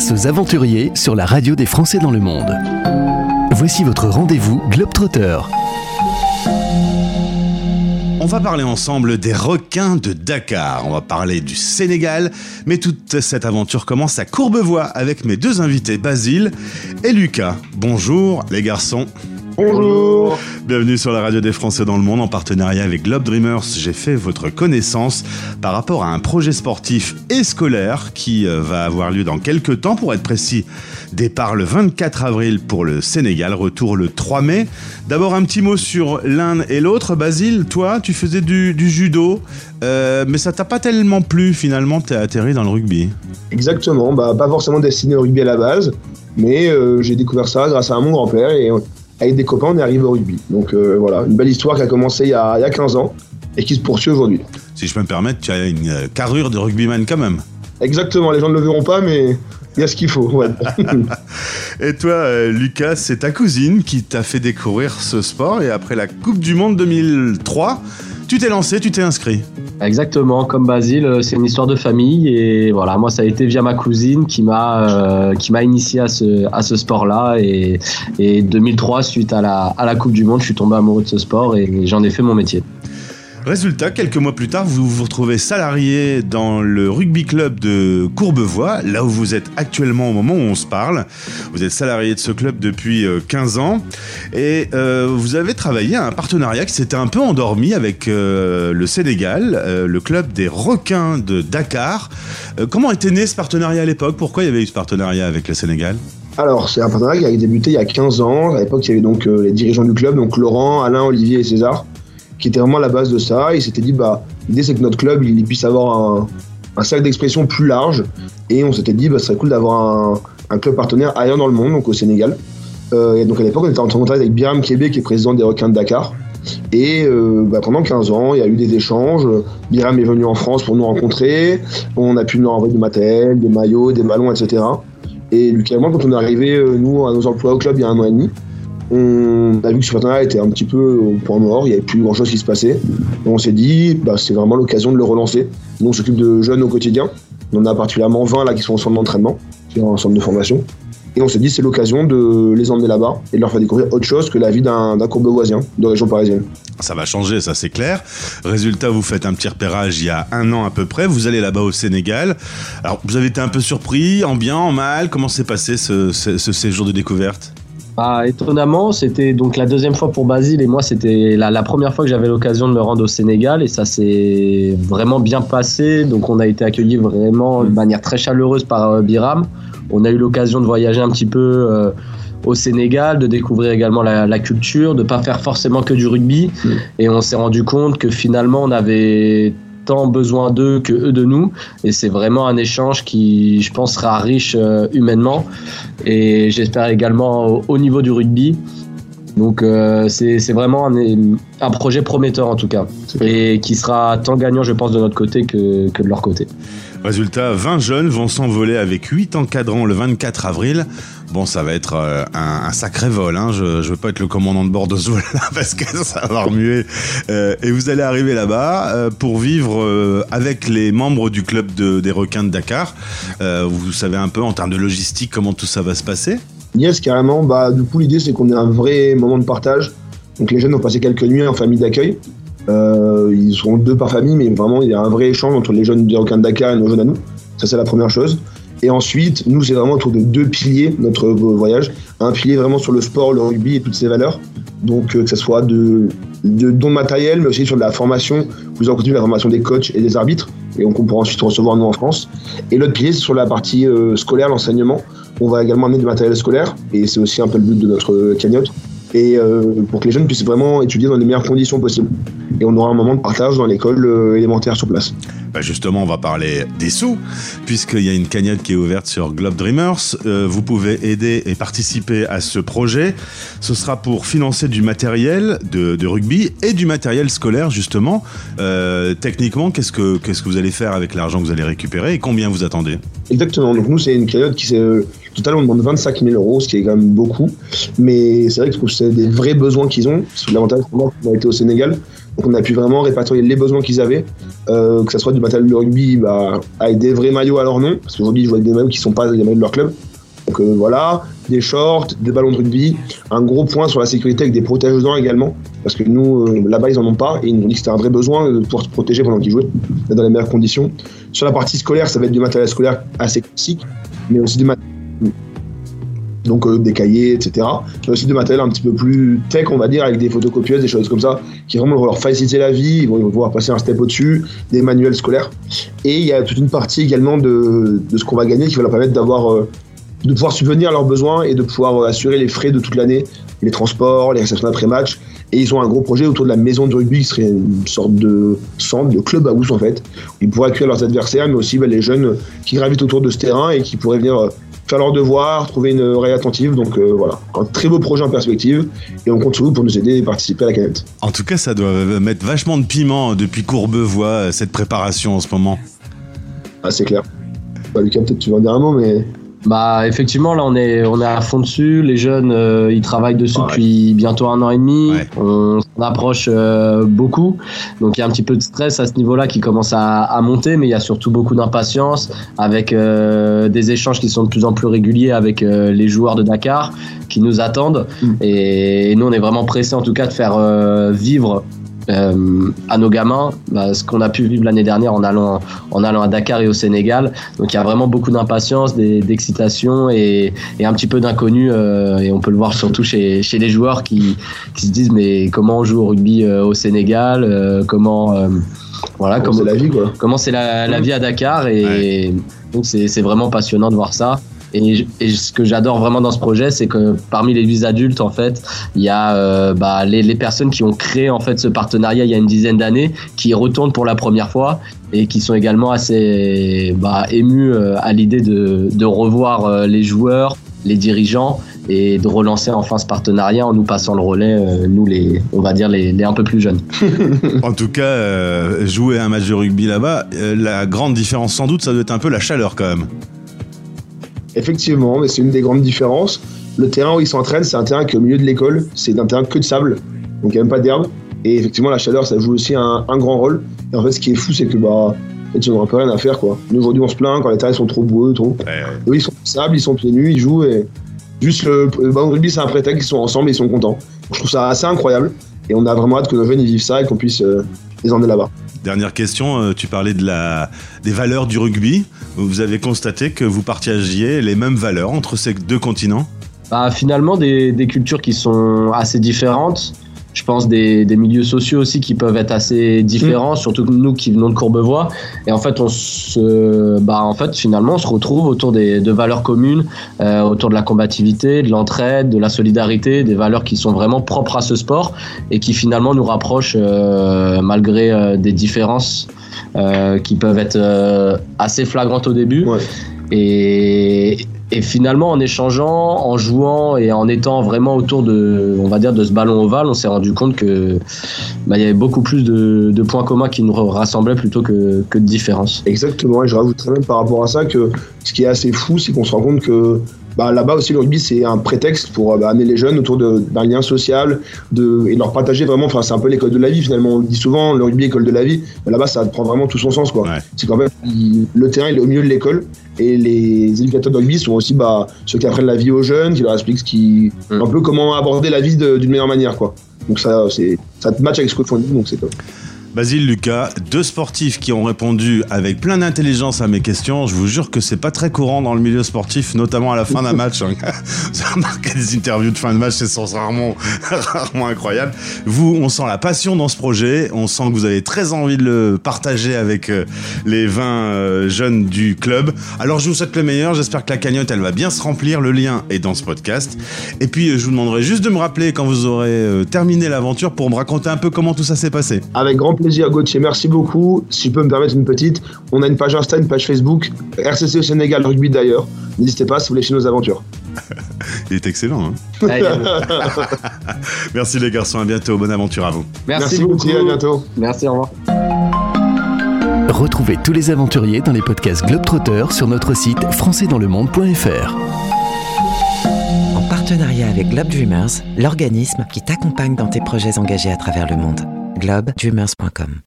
Place aux aventuriers sur la radio des Français dans le monde. Voici votre rendez-vous Globetrotter. On va parler ensemble des requins de Dakar. On va parler du Sénégal. Mais toute cette aventure commence à Courbevoie avec mes deux invités, Basile et Lucas. Bonjour les garçons. Bonjour. Bienvenue sur la radio des Français dans le monde en partenariat avec Globe Dreamers. J'ai fait votre connaissance par rapport à un projet sportif et scolaire qui euh, va avoir lieu dans quelques temps. Pour être précis, départ le 24 avril pour le Sénégal, retour le 3 mai. D'abord un petit mot sur l'un et l'autre. Basile, toi, tu faisais du, judo, euh, mais ça t'a pas tellement plu finalement. T'es atterri dans le rugby. Exactement. Bah, pas forcément destiné au rugby à la base, mais euh, j'ai découvert ça grâce à mon grand-père et avec des copains, on est arrivé au rugby. Donc euh, voilà, une belle histoire qui a commencé il y a, il y a 15 ans et qui se poursuit aujourd'hui. Si je peux me permettre, tu as une euh, carrure de rugbyman quand même. Exactement, les gens ne le verront pas, mais il y a ce qu'il faut. Ouais. et toi, euh, Lucas, c'est ta cousine qui t'a fait découvrir ce sport et après la Coupe du Monde 2003, tu t'es lancé, tu t'es inscrit. Exactement, comme Basile, euh, c'est une histoire de famille et voilà, moi ça a été via ma cousine qui m'a euh, qui m'a initié à ce à ce sport-là et, et 2003 suite à la à la Coupe du Monde, je suis tombé amoureux de ce sport et j'en ai fait mon métier. Résultat, quelques mois plus tard, vous vous retrouvez salarié dans le rugby club de Courbevoie, là où vous êtes actuellement au moment où on se parle. Vous êtes salarié de ce club depuis 15 euh, ans et euh, vous avez travaillé à un partenariat qui s'était un peu endormi avec euh, le Sénégal, le club des requins de Dakar. comment était né ce partenariat à l'époque? Pourquoi il y avait eu ce partenariat avec le Sénégal? Alors, c'est un partenariat qui a débuté il y a 15 ans. À l'époque, il y avait donc les dirigeants du club, donc Laurent, Alain, Olivier et César, qui était vraiment la base de ça. Il s'était dit, bah, l'idée c'est que notre club il puisse avoir un, un cercle d'expression plus large. Et on s'était dit, bah, ce serait cool d'avoir un, club partenaire ailleurs dans le monde, donc au Sénégal. Euh, et donc à l'époque, on était en contact avec Biram Kébé, qui est président des requins de Dakar. Et euh, bah, pendant 15 ans, il y a eu des échanges. Biram est venu en France pour nous rencontrer. On a pu nous envoyer du matériel, des maillots, des ballons, etc. Et Lucas et moi, quand on est arrivé, euh, nous, à nos emplois au club il y a un an et demi, on a vu que ce partenariat était un petit peu au point mort, il n'y avait plus grand chose qui se passait. on s'est dit, bah, c'est vraiment l'occasion de le relancer. Nous, on s'occupe de jeunes au quotidien. On en a particulièrement 20 là qui sont en centre d'entraînement, qui sont en centre de formation. Et on s'est dit, c'est l'occasion de les emmener là-bas et de leur faire découvrir autre chose que la vie d'un courbevoisien de région parisienne. Ça va changer, ça c'est clair. Résultat, vous faites un petit repérage il y a un an à peu près. Vous allez là-bas au Sénégal. Alors, vous avez été un peu surpris, en bien, en mal. Comment s'est passé ce séjour de découverte? Bah, étonnamment, c'était donc la deuxième fois pour Basile et moi, c'était la, première fois que j'avais l'occasion de me rendre au Sénégal et ça s'est vraiment bien passé. Donc, on a été accueillis vraiment de manière très chaleureuse par euh, Biram. On a eu l'occasion de voyager un petit peu euh, au Sénégal, de découvrir également la, culture, de pas faire forcément que du rugby. Mm. Et on s'est rendu compte que finalement, on avait besoin d'eux que eux de nous. Et c'est vraiment un échange qui, je pense, sera riche euh, humainement. Et j'espère également au, niveau du rugby. Donc euh, c'est vraiment un, un, projet prometteur en tout cas. Et qui sera tant gagnant, je pense, de notre côté que, que de leur côté. Résultat, 20 jeunes vont s'envoler avec 8 encadrants le 24 avril. Bon, ça va être euh, un, sacré vol. Hein. Je ne veux pas être le commandant de bord de ce vol-là parce que ça va remuer. Euh, et vous allez arriver là-bas euh, pour vivre avec les membres du club des requins de Dakar. vous savez un peu en termes de logistique comment tout ça va se passer? Yes, carrément. Bah, du coup, l'idée, c'est qu'on ait un vrai moment de partage. Donc, les jeunes ont passé quelques nuits en famille d'accueil. Euh, ils seront deux par famille, mais vraiment, il y a un vrai échange entre les jeunes du requins de Dakar et nos jeunes à nous. Ça, c'est la première chose. Et ensuite, nous, c'est vraiment autour de deux piliers, notre voyage. Un pilier vraiment sur le sport, le rugby et toutes ses valeurs. Donc, euh, que ce soit de, dons matériels, mais aussi sur de la formation. Vous en continuez la formation des coachs et des arbitres. Et on pourra ensuite recevoir nous en France. Et l'autre pilier, c'est sur la partie euh, scolaire, l'enseignement. On va également amener du matériel scolaire. Et c'est aussi un peu le but de notre cagnotte et euh, pour que les jeunes puissent vraiment étudier dans les meilleures conditions possibles. Et on aura un moment de partage dans l'école euh, élémentaire sur place. Bah justement, on va parler des sous, puisqu'il y a une cagnotte qui est ouverte sur Globe Dreamers. Euh, vous pouvez aider et participer à ce projet. Ce sera pour financer du matériel de, rugby et du matériel scolaire, justement. Euh, techniquement, qu'est-ce que, qu'est-ce que vous allez faire avec l'argent que vous allez récupérer et combien vous attendez? Exactement. Donc, nous, c'est une cagnotte qui s'est. Total, on demande 25 000 euros, ce qui est quand même beaucoup. Mais c'est vrai que c'est des vrais besoins qu'ils ont. L'avantage, pour moi, on a été au Sénégal, Donc on a pu vraiment répertorier les besoins qu'ils avaient, euh, que ce soit du matériel de rugby bah, avec des vrais maillots à leur nom, parce qu'aujourd'hui ils jouent avec des maillots qui ne sont pas les maillots de leur club. Donc euh, voilà, des shorts, des ballons de rugby, un gros point sur la sécurité avec des protège-dents également, parce que nous, euh, là-bas, ils en ont pas, et ils nous ont dit que c'était un vrai besoin de pouvoir se protéger pendant qu'ils jouaient, dans les meilleures conditions. Sur la partie scolaire, ça va être du matériel scolaire assez classique, mais aussi du matériel donc euh, des cahiers, etc. Mais aussi du matériel un petit peu plus tech, on va dire, avec des photocopieuses, des choses comme ça, qui vraiment vont leur faciliter la vie, ils vont, pouvoir passer un step au-dessus, des manuels scolaires. Et il y a toute une partie également de, de ce qu'on va gagner qui va leur permettre d'avoir euh, de pouvoir subvenir à leurs besoins et de pouvoir euh, assurer les frais de toute l'année, les transports, les réceptions d'après-match. Et ils ont un gros projet autour de la maison de rugby qui serait une sorte de centre, de club à en fait. Où ils pourraient accueillir leurs adversaires, mais aussi bah, les jeunes qui gravitent autour de ce terrain et qui pourraient venir euh, faire leurs devoirs, trouver une oreille attentive. Donc euh, voilà, un très beau projet en perspective. Et on compte sur vous pour nous aider et participer à la canette. En tout cas, ça doit mettre vachement de piment depuis Courbevoie, cette préparation en ce moment. Ah, c'est clair. Bah, Lucas, peut-être tu vas en dire un mot, mais bah effectivement là on est on est à fond dessus. Les jeunes euh, ils travaillent dessus depuis bientôt un an et demi. On s'en approche euh, beaucoup. Donc il y a un petit peu de stress à ce niveau-là qui commence à, à monter, mais il y a surtout beaucoup d'impatience avec euh, des échanges qui sont de plus en plus réguliers avec les joueurs de Dakar qui nous attendent. Mm. Et, et, nous on est vraiment pressés en tout cas de faire vivre euh, à nos gamins bah, ce qu'on a pu vivre l'année dernière en allant, en allant à Dakar et au Sénégal. Donc il y a vraiment beaucoup d'impatience, d'excitation et, et, un petit peu d'inconnu. Euh, et on peut le voir surtout chez, chez les joueurs qui, qui, se disent mais comment on joue au rugby euh, au Sénégal Comment voilà comment c'est la vie quoi Comment c'est la, la, vie à Dakar et donc c'est vraiment passionnant de voir ça. Et, ce que j'adore vraiment dans ce projet, c'est que parmi les huit adultes, en fait, il y a euh, bah, les, personnes qui ont créé en fait ce partenariat il y a une dizaine d'années, qui retournent pour la première fois et qui sont également assez bah, émus euh, à l'idée de, revoir euh, les joueurs, les dirigeants et de relancer enfin ce partenariat en nous passant le relais, nous les, on va dire les, les un peu plus jeunes. en tout cas, jouer un match de rugby là-bas, la grande différence sans doute, ça doit être un peu la chaleur quand même. Effectivement, mais c'est une des grandes différences. Le terrain où ils s'entraînent, c'est un terrain qui est au milieu de l'école, c'est un terrain que de sable, donc il n'y a même pas d'herbe. Et effectivement, la chaleur, ça joue aussi un, grand rôle. Et en fait, ce qui est fou, c'est que bah, en fait, ils n'ont un peu rien à faire. Quoi. Nous, aujourd'hui, on se plaint quand les terrains sont trop boueux, trop. Eux, ils sont sable, ils sont pieds nus, ils jouent. Et juste le, le ballon de rugby, c'est un prétexte, ils sont ensemble et ils sont contents. Je trouve ça assez incroyable. Et on a vraiment hâte que nos jeunes vivent ça et qu'on puisse euh, les emmener là-bas. Dernière question, euh, tu parlais de la, des valeurs du rugby. Vous avez constaté que vous partagiez les mêmes valeurs entre ces deux continents? Bah, Finalement, des, cultures qui sont assez différentes je pense, des, des, milieux sociaux aussi qui peuvent être assez différents, mm. surtout nous qui venons de Courbevoie. Et en fait, on se, bah, en fait, finalement, on se retrouve autour des, de valeurs communes, euh, autour de la combativité, de l'entraide, de la solidarité, des valeurs qui sont vraiment propres à ce sport et qui finalement nous rapprochent euh, malgré euh, des différences qui peuvent être assez flagrantes au début. Ouais. Et, et finalement, en échangeant, en jouant et en étant vraiment autour de, on va dire, de ce ballon ovale, on s'est rendu compte que bah, il y avait beaucoup plus de, de, points communs qui nous rassemblaient plutôt que, que de différences. Exactement. Et je rajouterais même par rapport à ça que ce qui est assez fou, c'est qu'on se rend compte que bah, là-bas aussi le rugby c'est un prétexte pour bah, amener les jeunes autour d'un lien social de, et leur partager vraiment, enfin c'est un peu l'école de la vie finalement, on le dit souvent, le rugby école de la vie, là-bas ça prend vraiment tout son sens quoi. Ouais. C'est qu'en fait le terrain il est au milieu de l'école et les éducateurs de rugby sont aussi bah, ceux qui apprennent la vie aux jeunes, qui leur expliquent ce qui, mm. un peu comment aborder la vie d'une meilleure manière quoi. Donc ça, ça match avec ce que font donc c'est top. Basile, Lucas, deux sportifs qui ont répondu avec plein d'intelligence à mes questions. Je vous jure que c'est pas très courant dans le milieu sportif, notamment à la fin d'un match. Hein. Vous avez remarqué des interviews de fin de match, c'est rarement, rarement incroyable. Vous, on sent la passion dans ce projet. On sent que vous avez très envie de le partager avec euh, les 20 euh, jeunes du club. Alors, je vous souhaite le meilleur. J'espère que la cagnotte, elle va bien se remplir. Le lien est dans ce podcast. Et puis, je vous demanderai juste de me rappeler quand vous aurez euh, terminé l'aventure pour me raconter un peu comment tout ça s'est passé. Avec grand plaisir, Gauthier. Merci beaucoup. Si je peux me permettre une petite, on a une page Insta, une page Facebook, RCC au Sénégal, rugby d'ailleurs. N'hésitez pas si vous voulez chez nos aventures. Il est excellent. Hein Merci les garçons, à bientôt. Bonne aventure à vous. Merci, Merci beaucoup. à bientôt. Merci, au revoir. Retrouvez tous les aventuriers dans les podcasts Globetrotter sur notre site françaisdanslemonde.fr. En partenariat avec Globe Dreamers, l'organisme qui t'accompagne dans tes projets engagés à travers le monde. globedreamers.com.